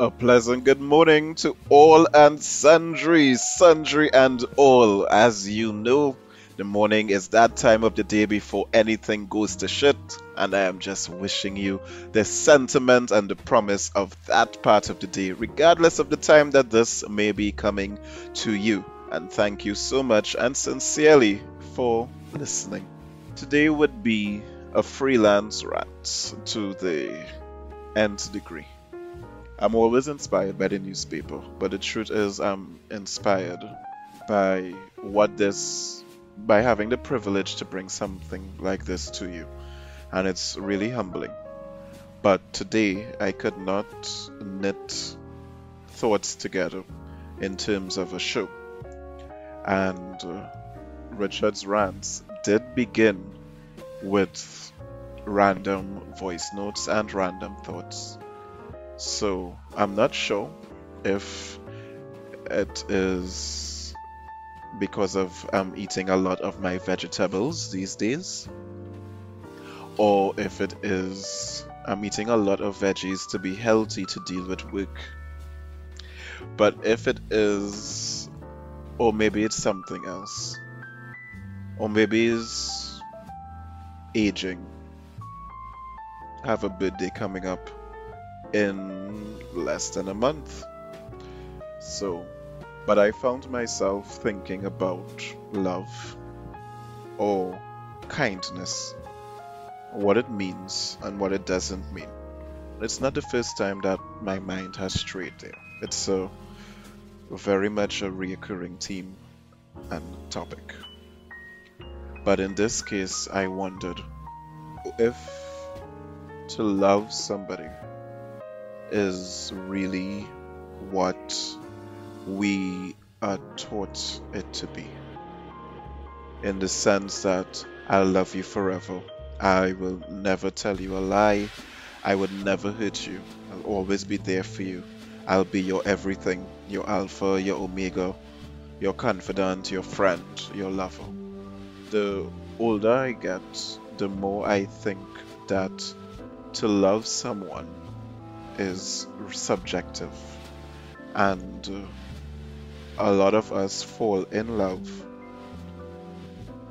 A pleasant good morning to all and sundry, sundry and all. As you know, the morning is that time of the day before anything goes to shit, and I am just wishing you the sentiment and the promise of that part of the day, regardless of the time that this may be coming to you. And thank you so much and sincerely for listening. Today would be a freelance rant to the nth degree. I'm always inspired by the newspaper, but the truth is, I'm inspired by what this, by having the privilege to bring something like this to you. And it's really humbling. But today, I could not knit thoughts together in terms of a show. And uh, Richard's rants did begin with random voice notes and random thoughts. So I'm not sure if it is because of I'm eating a lot of my vegetables these days, or if it is I'm eating a lot of veggies to be healthy to deal with work. But if it is, or maybe it's something else, or maybe it's aging. I have a birthday coming up in less than a month. So, but I found myself thinking about love or kindness, what it means and what it doesn't mean. It's not the first time that my mind has strayed there. It's a very much a reoccurring theme and topic. But in this case, I wondered if to love somebody is really what we are taught it to be. In the sense that I love you forever. I will never tell you a lie. I would never hurt you. I'll always be there for you. I'll be your everything, your alpha, your omega, your confidant, your friend, your lover. The older I get, the more I think that to love someone is subjective and uh, a lot of us fall in love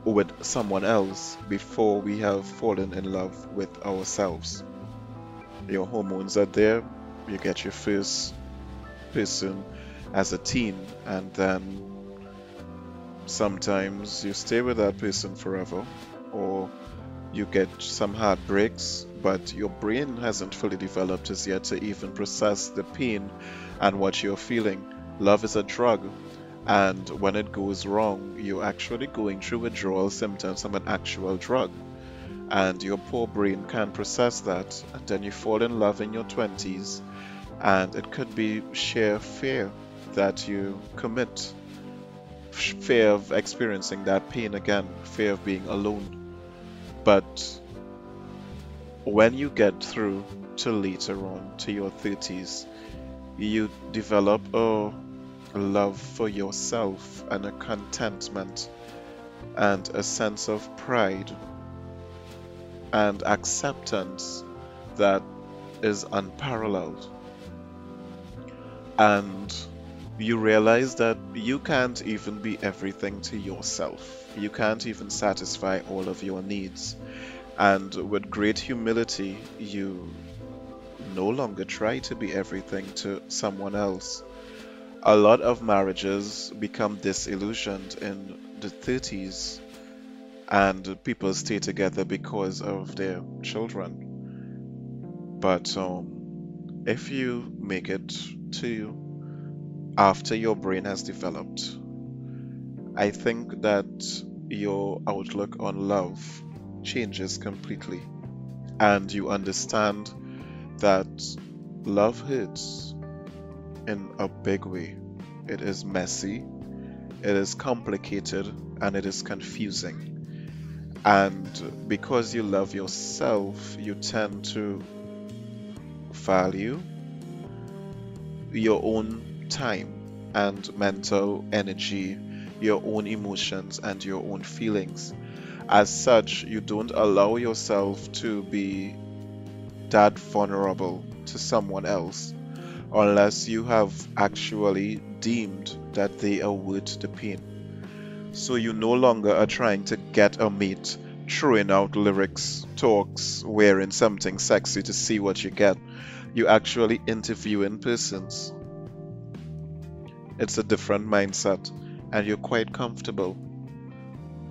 with someone else before we have fallen in love with ourselves. Your hormones are there, you get your first person as a teen, and then sometimes you stay with that person forever, or you get some heartbreaks, but your brain hasn't fully developed as yet to even process the pain and what you're feeling. Love is a drug, and when it goes wrong, you're actually going through withdrawal symptoms of an actual drug. And your poor brain can't process that, and then you fall in love in your 20s, and it could be sheer fear that you commit, fear of experiencing that pain again, fear of being alone but when you get through to later on, to your 30s, you develop a love for yourself and a contentment and a sense of pride and acceptance that is unparalleled. And you realize that you can't even be everything to yourself you can't even satisfy all of your needs. And with great humility, you no longer try to be everything to someone else. A lot of marriages become disillusioned in the 30s, and people stay together because of their children. But um, if you make it to after your brain has developed, I think that your outlook on love changes completely and you understand that love hurts in a big way. It is messy, it is complicated, and it is confusing. And because you love yourself, you tend to value your own time and mental energy your own emotions and your own feelings. As such, you don't allow yourself to be that vulnerable to someone else. unless you have actually deemed that they are worth the pain. So you no longer are trying to get a mate, throwing out lyrics, talks, wearing something sexy to see what you get. You actually interviewing persons. It's a different mindset, and you're quite comfortable.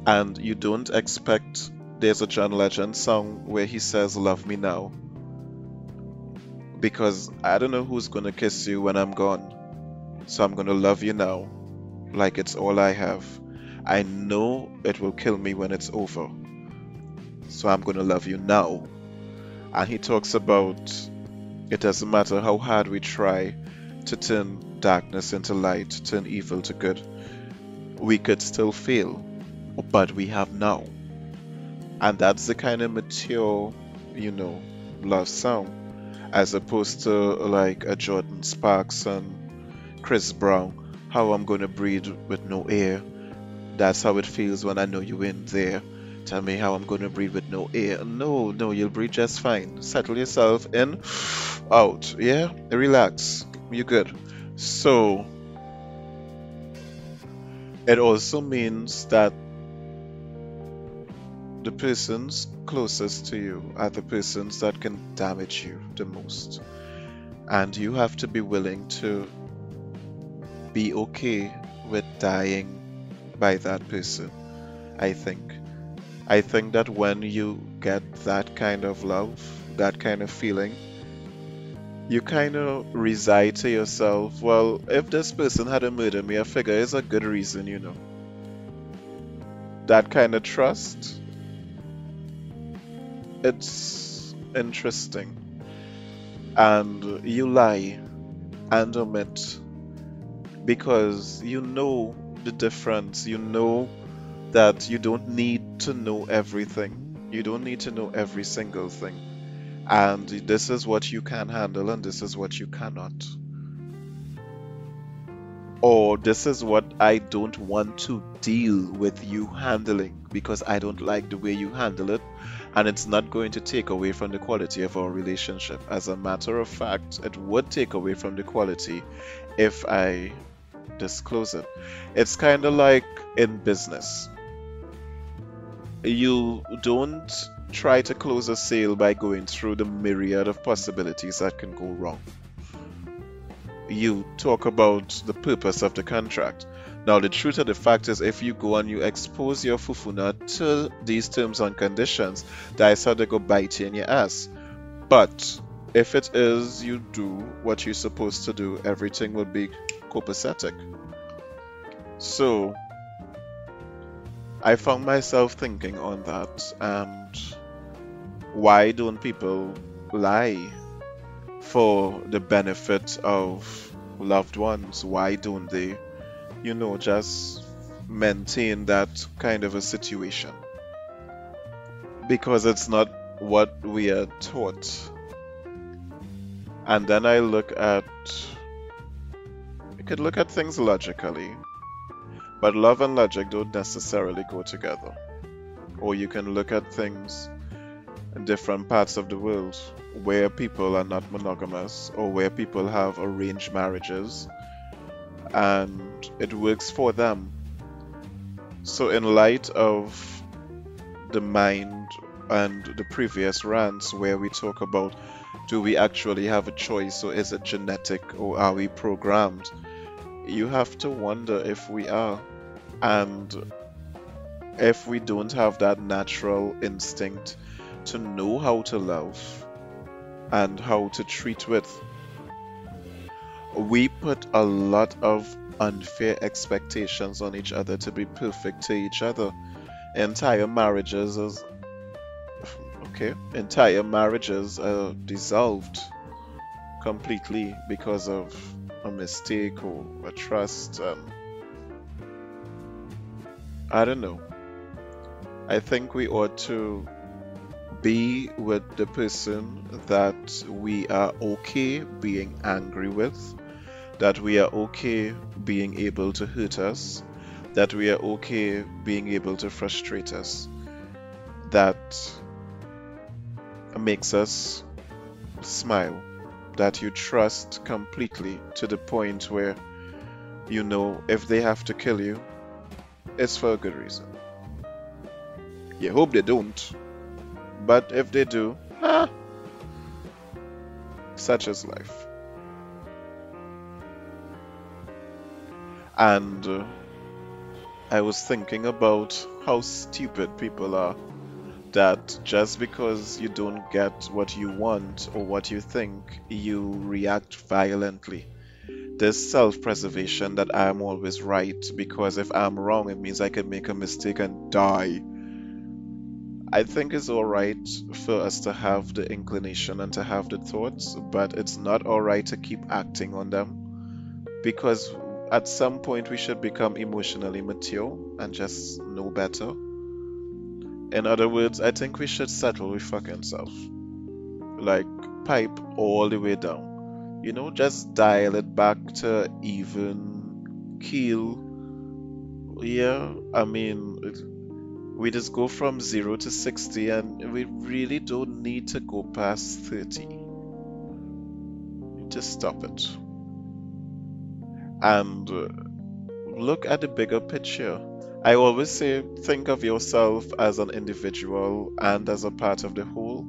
And you don't expect there's a John Legend song where he says, Love me now. Because I don't know who's gonna kiss you when I'm gone. So I'm gonna love you now, like it's all I have. I know it will kill me when it's over. So I'm gonna love you now. And he talks about it doesn't matter how hard we try to turn darkness into light, turn evil to good, we could still fail. But we have now. And that's the kind of mature, you know, love song. As opposed to like a Jordin Sparks and Chris Brown, how I'm gonna breathe with no air that's how it feels when I know you in there. Tell me how I'm to breathe with no air. No, no, you'll breathe just fine. Settle yourself in, out. Yeah? Relax. You're good. So, it also means that the persons closest to you are the persons that can damage you the most. And you have to be willing to be okay with dying by that person. I think. I think that when you get that kind of love, that kind of feeling, you kind of reside to yourself, well, if this person had a murder me, I figure it's a good reason, you know. That kind of trust, it's interesting. And you lie and omit because you know the difference. You know that you don't need to know everything. You don't need to know every single thing. And this is what you can handle, and this is what you cannot. Or this is what I don't want to deal with you handling because I don't like the way you handle it, and it's not going to take away from the quality of our relationship. As a matter of fact, it would take away from the quality if I disclose it. It's kind of like in business. You don't try to close a sale by going through the myriad of possibilities that can go wrong. You talk about the purpose of the contract. Now, the truth of the fact is, if you go and you expose your fufuna to these terms and conditions, that's how they go bite you in your ass. But if it is you do what you're supposed to do, everything will be copacetic. So, I found myself thinking on that, and why don't people lie for the benefit of loved ones? Why don't they, you know, just maintain that kind of a situation? Because it's not what we are taught. And then I look at I could look at things logically, but love and logic don't necessarily go together. Or you can look at things in different parts of the world where people are not monogamous or where people have arranged marriages and it works for them. So, in light of the mind and the previous rants where we talk about do we actually have a choice or is it genetic or are we programmed? You have to wonder if we are. And if we don't have that natural instinct to know how to love and how to treat with, we put a lot of unfair expectations on each other to be perfect to each other. Entire marriages is okay. Entire marriages are dissolved completely because of a mistake or a trust. Um, I don't know. I think we ought to be with the person that we are okay being angry with, that we are okay being able to hurt us, that we are okay being able to frustrate us, that makes us smile that you trust completely to the point where you know if they have to kill you, it's for a good reason. You hope they don't, but if they do, ah, such is life. And uh, I was thinking about how stupid people are that just because you don't get what you want or what you think, you react violently. This self preservation that I'm always right because if I'm wrong, it means I can make a mistake and die. I think it's alright for us to have the inclination and to have the thoughts, but it's not alright to keep acting on them because at some point we should become emotionally mature and just know better. In other words, I think we should settle with fucking self. Like, pipe all the way down. You know, just dial it back to even keel. Yeah, I mean, we just go from 0 to 60 and we really don't need to go past 30. Just stop it. And uh, look at the bigger picture I always say think of yourself as an individual and as a part of the whole.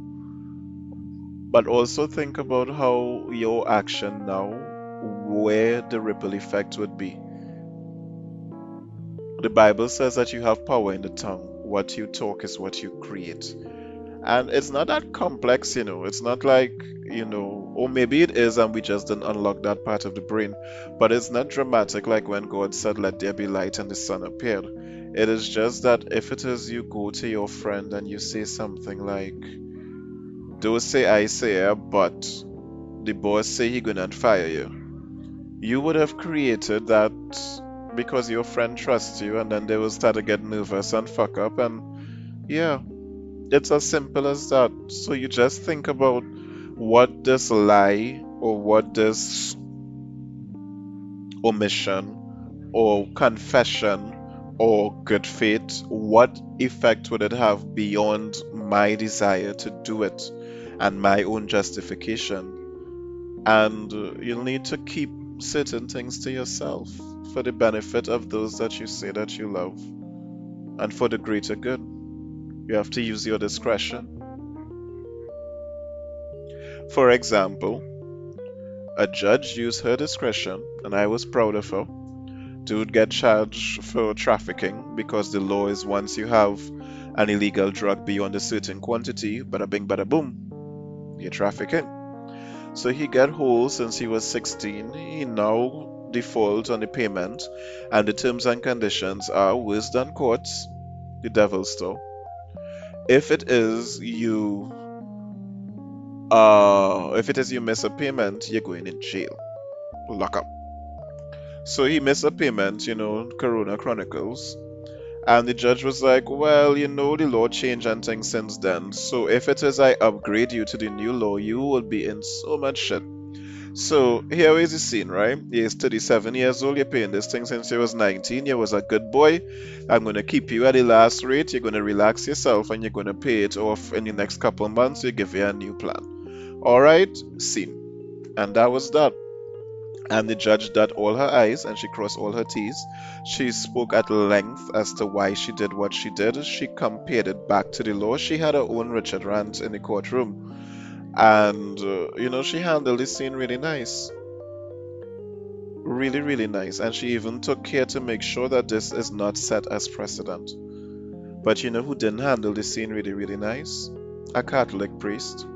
But also think about how your action now, where the ripple effect would be. The Bible says that you have power in the tongue. What you talk is what you create. And it's not that complex, you know. It's not like, you know, or maybe it is and we just didn't unlock that part of the brain. But it's not dramatic like when God said, Let there be light and the sun appeared. It is just that if it is you go to your friend and you say something like, Don't say I say but the boss say he gonna fire you. You would have created that because your friend trusts you and then they will start to get nervous and fuck up and yeah it's as simple as that. So you just think about what this lie or what this omission or confession or good faith, what effect would it have beyond my desire to do it and my own justification? And you'll need to keep certain things to yourself for the benefit of those that you say that you love and for the greater good. You have to use your discretion. For example, a judge used her discretion, and I was proud of her, to get charged for trafficking because the law is once you have an illegal drug beyond a certain quantity, bada bing, bada boom, you're trafficking. So he got hold since he was 16. He now defaults on the payment, and the terms and conditions are worse than courts, the devil's store if it is you uh if it is you miss a payment you're going in jail lock up so he missed a payment you know corona chronicles and the judge was like well you know the law changed and things since then so if it is i upgrade you to the new law you will be in so much shit so here is the scene, right? He is 37 years old. You're paying this thing since he was 19. You was a good boy. I'm gonna keep you at the last rate. You're gonna relax yourself and you're gonna pay it off in the next couple months. We give you a new plan. All right, scene, and that was that. And the judge dot all her I's and she crossed all her T's. She spoke at length as to why she did what she did. She compared it back to the law. She had her own Richard rant in the courtroom and uh, you know she handled this scene really nice really really nice and she even took care to make sure that this is not set as precedent but you know who didn't handle the scene really really nice a catholic priest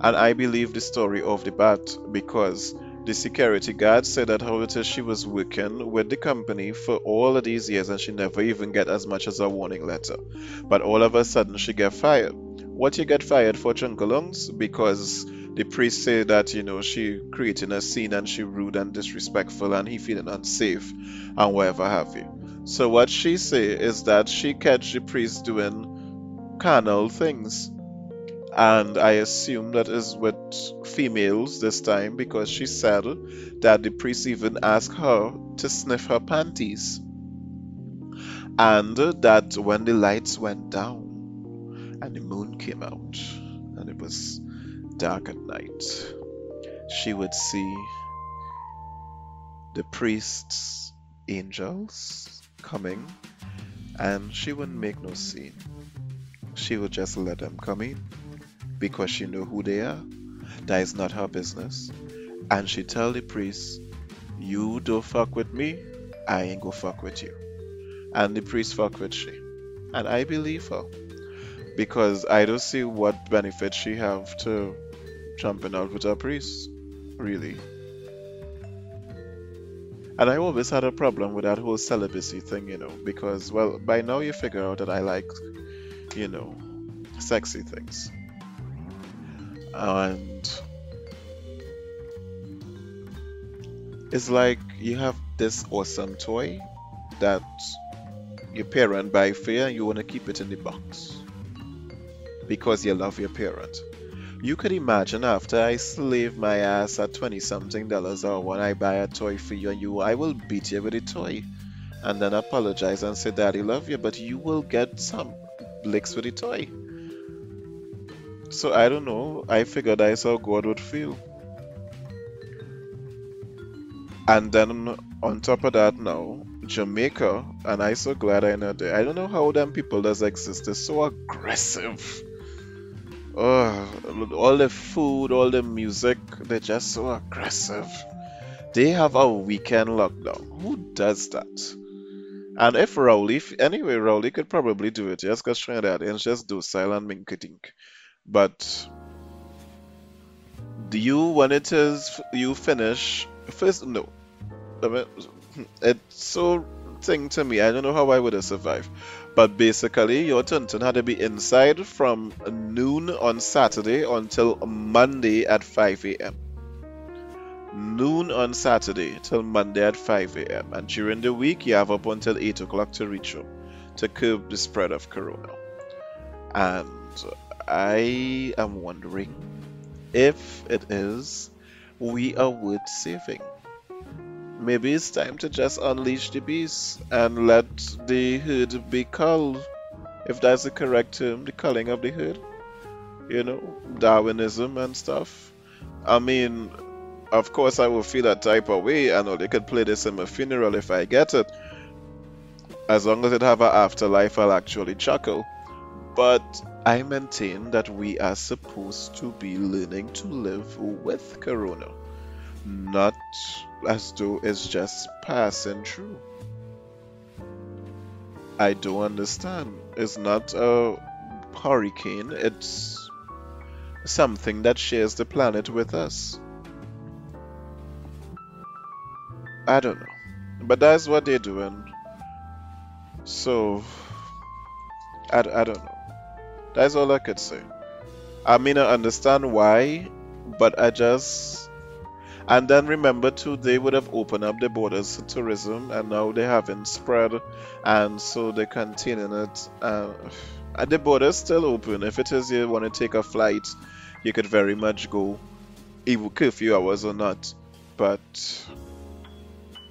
and i believe the story of the bat because the security guard said that however she was working with the company for all of these years and she never even get as much as a warning letter. But all of a sudden she get fired. What you get fired for chunkalungs because the priest said that you know she creating a scene and she rude and disrespectful and he feeling unsafe and whatever have you. So what she say is that she catch the priest doing carnal things and i assume that is with females this time because she said that the priest even asked her to sniff her panties and that when the lights went down and the moon came out and it was dark at night she would see the priests, angels coming, and she wouldn't make no scene. She would just let them come in because she know who they are. That is not her business. And she tell the priest, you don't fuck with me, I ain't go fuck with you. And the priest fuck with she. And I believe her. Because I don't see what benefit she have to jumping out with a priest. Really. And I always had a problem with that whole celibacy thing, you know, because, well, by now you figure out that I like, you know, sexy things. And it's like you have this awesome toy that your parent buy for you and you want to keep it in the box because you love your parent. You could imagine after I slave my ass at 20 something dollars or when I buy a toy for you and you, I will beat you with a toy and then apologize and say, Daddy, love you, but you will get some licks with the toy. So I don't know. I figured I saw God would feel. And then on top of that now, Jamaica, and I so glad I know that. I don't know how them people does exist. They're so aggressive. Oh, all the food, all the music, they're just so aggressive. They have a weekend lockdown. Who does that? And if Rowley, anyway, Rowley could probably do it, yes, because Trinidadians just do silent minkadink. But do you, when it is you finish, first, no. I mean, it's so thing to me. I don't know how I would have survived. But basically, your Tunton had to be inside from noon on Saturday until Monday at 5 a.m. Noon on Saturday till Monday at 5 a.m. And during the week, you have up until 8 o'clock to reach home to curb the spread of corona. And I am wondering if it is we are worth saving. Maybe it's time to just unleash the beast and let the herd be culled. If that's the correct term, the culling of the herd. You know, Darwinism and stuff. I mean, of course, I will feel that type of way. I know they could play this in my funeral if I get it. As long as it have an afterlife, I'll actually chuckle. But I maintain that we are supposed to be learning to live with Corona not as though it's just passing through. I don't understand. It's not a hurricane, it's something that shares the planet with us. I don't know. But that's what they're doing. So, I, I don't know. That's all I could say. I mean, I understand why, but I just and then remember too, they would have opened up the borders to tourism, and now they haven't spread, and so they're containing it. Uh, the borders still open. If it is you want to take a flight, you could very much go, even curfew hours or not. But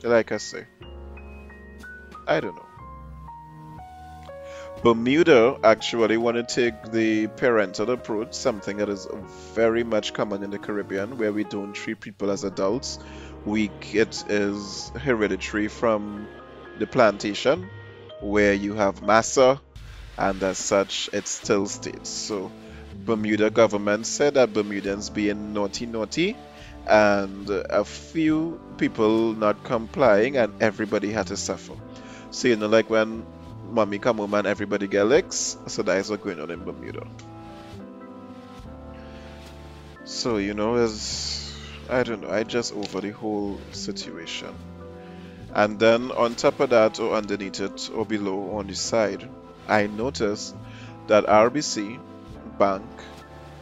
like I say, I don't know. Bermuda actually want to take the parental approach, something that is very much common in the Caribbean, where we don't treat people as adults. We it is hereditary from the plantation, where you have massa, and as such, it still stays. So, Bermuda government said that Bermudans being naughty, naughty, and a few people not complying, and everybody had to suffer. So you know, like when mommy come home and everybody get licks. So that is what's going on in Bermuda. So, you know, as I don't know, I just over the whole situation. And then on top of that, or underneath it, or below on the side, I noticed that RBC Bank,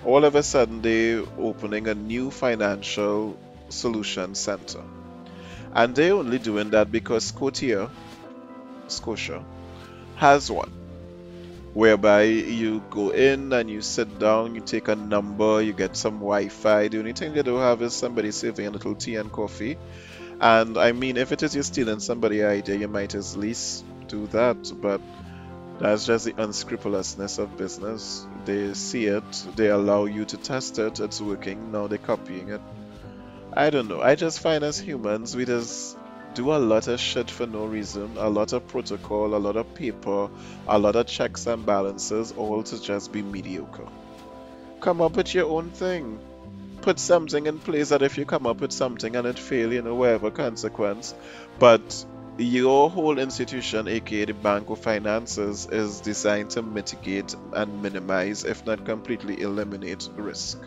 all of a sudden, they opening a new financial solution center. And they only doing that because Scotia, Scotia, has one whereby you go in and you sit down, you take a number, you get some Wi-Fi. The only thing they don't have is somebody serving a little tea and coffee. And I mean, if it is you stealing somebody's idea, you might at least do that. But that's just the unscrupulousness of business. They see it, they allow you to test it, it's working, now they're copying it. I don't know. I just find as humans, we just do a lot of shit for no reason, a lot of protocol, a lot of paper, a lot of checks and balances, all to just be mediocre. Come up with your own thing. Put something in place that if you come up with something and it fail, you know, whatever consequence, but your whole institution, aka the bank of finances, is designed to mitigate and minimize, if not completely eliminate, risk.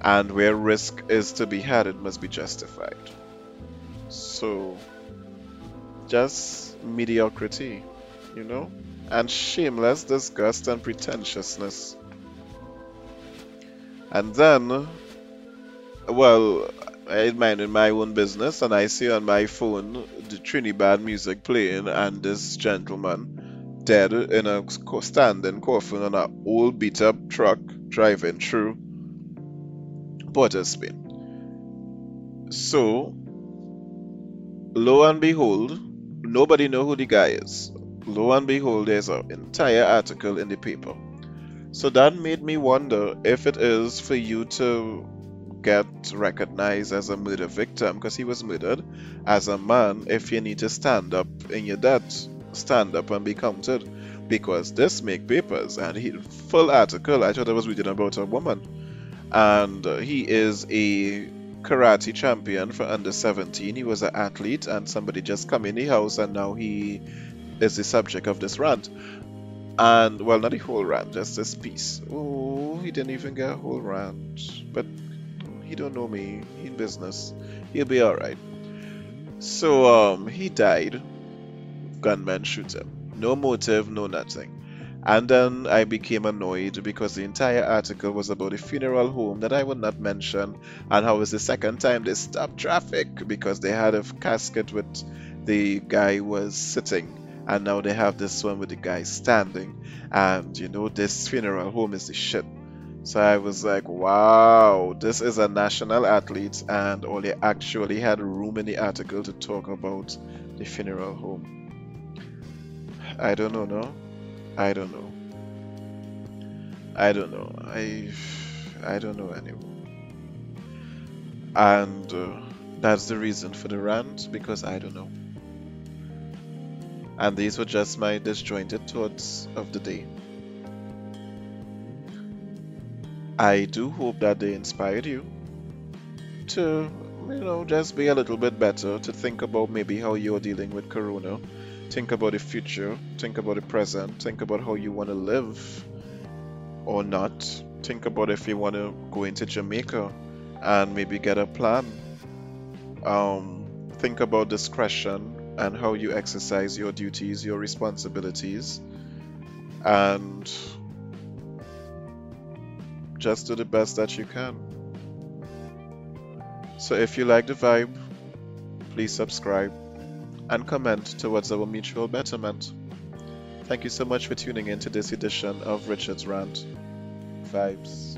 And where risk is to be had, it must be justified. So, just mediocrity, you know, and shameless disgust and pretentiousness. And then, well, I minding my own business and I see on my phone the Trinidad music playing and this gentleman dead in a standing coffin on an old beat up truck driving through Port of Spain. So lo and behold, nobody know who the guy is. Lo and behold, there's an entire article in the paper. So that made me wonder if it is for you to get recognized as a murder victim because he was murdered as a man if you need to stand up in your death stand up and be counted because this make papers and he full article i thought i was reading about a woman and he is a karate champion for under 17. He was an athlete, and somebody just come in the house, and now he is the subject of this rant. And well, not the whole rant, just this piece. Oh, he didn't even get a whole rant, but he don't know me. He in business. He'll be all right. So um, he died. Gunman shoot him. No motive, no nothing. And then I became annoyed because the entire article was about a funeral home that I would not mention, and how was the second time they stopped traffic because they had a casket with the guy was sitting, and now they have this one with the guy standing, and you know this funeral home is the shit. So I was like, wow, this is a national athlete, and they actually had room in the article to talk about the funeral home. I don't know, no? I don't know. I don't know. I I don't know anymore. And uh, that's the reason for the rant because I don't know. And these were just my disjointed thoughts of the day. I do hope that they inspired you to, you know, just be a little bit better, to think about maybe how you're dealing with Corona Think about the future, think about the present, think about how you want to live or not. Think about if you want to go into Jamaica and maybe get a plan. Um, think about discretion and how you exercise your duties, your responsibilities, and just do the best that you can. So if you like the vibe, please subscribe and comment towards our mutual betterment. Thank you so much for tuning in to this edition of Richard's Rant. Vibes.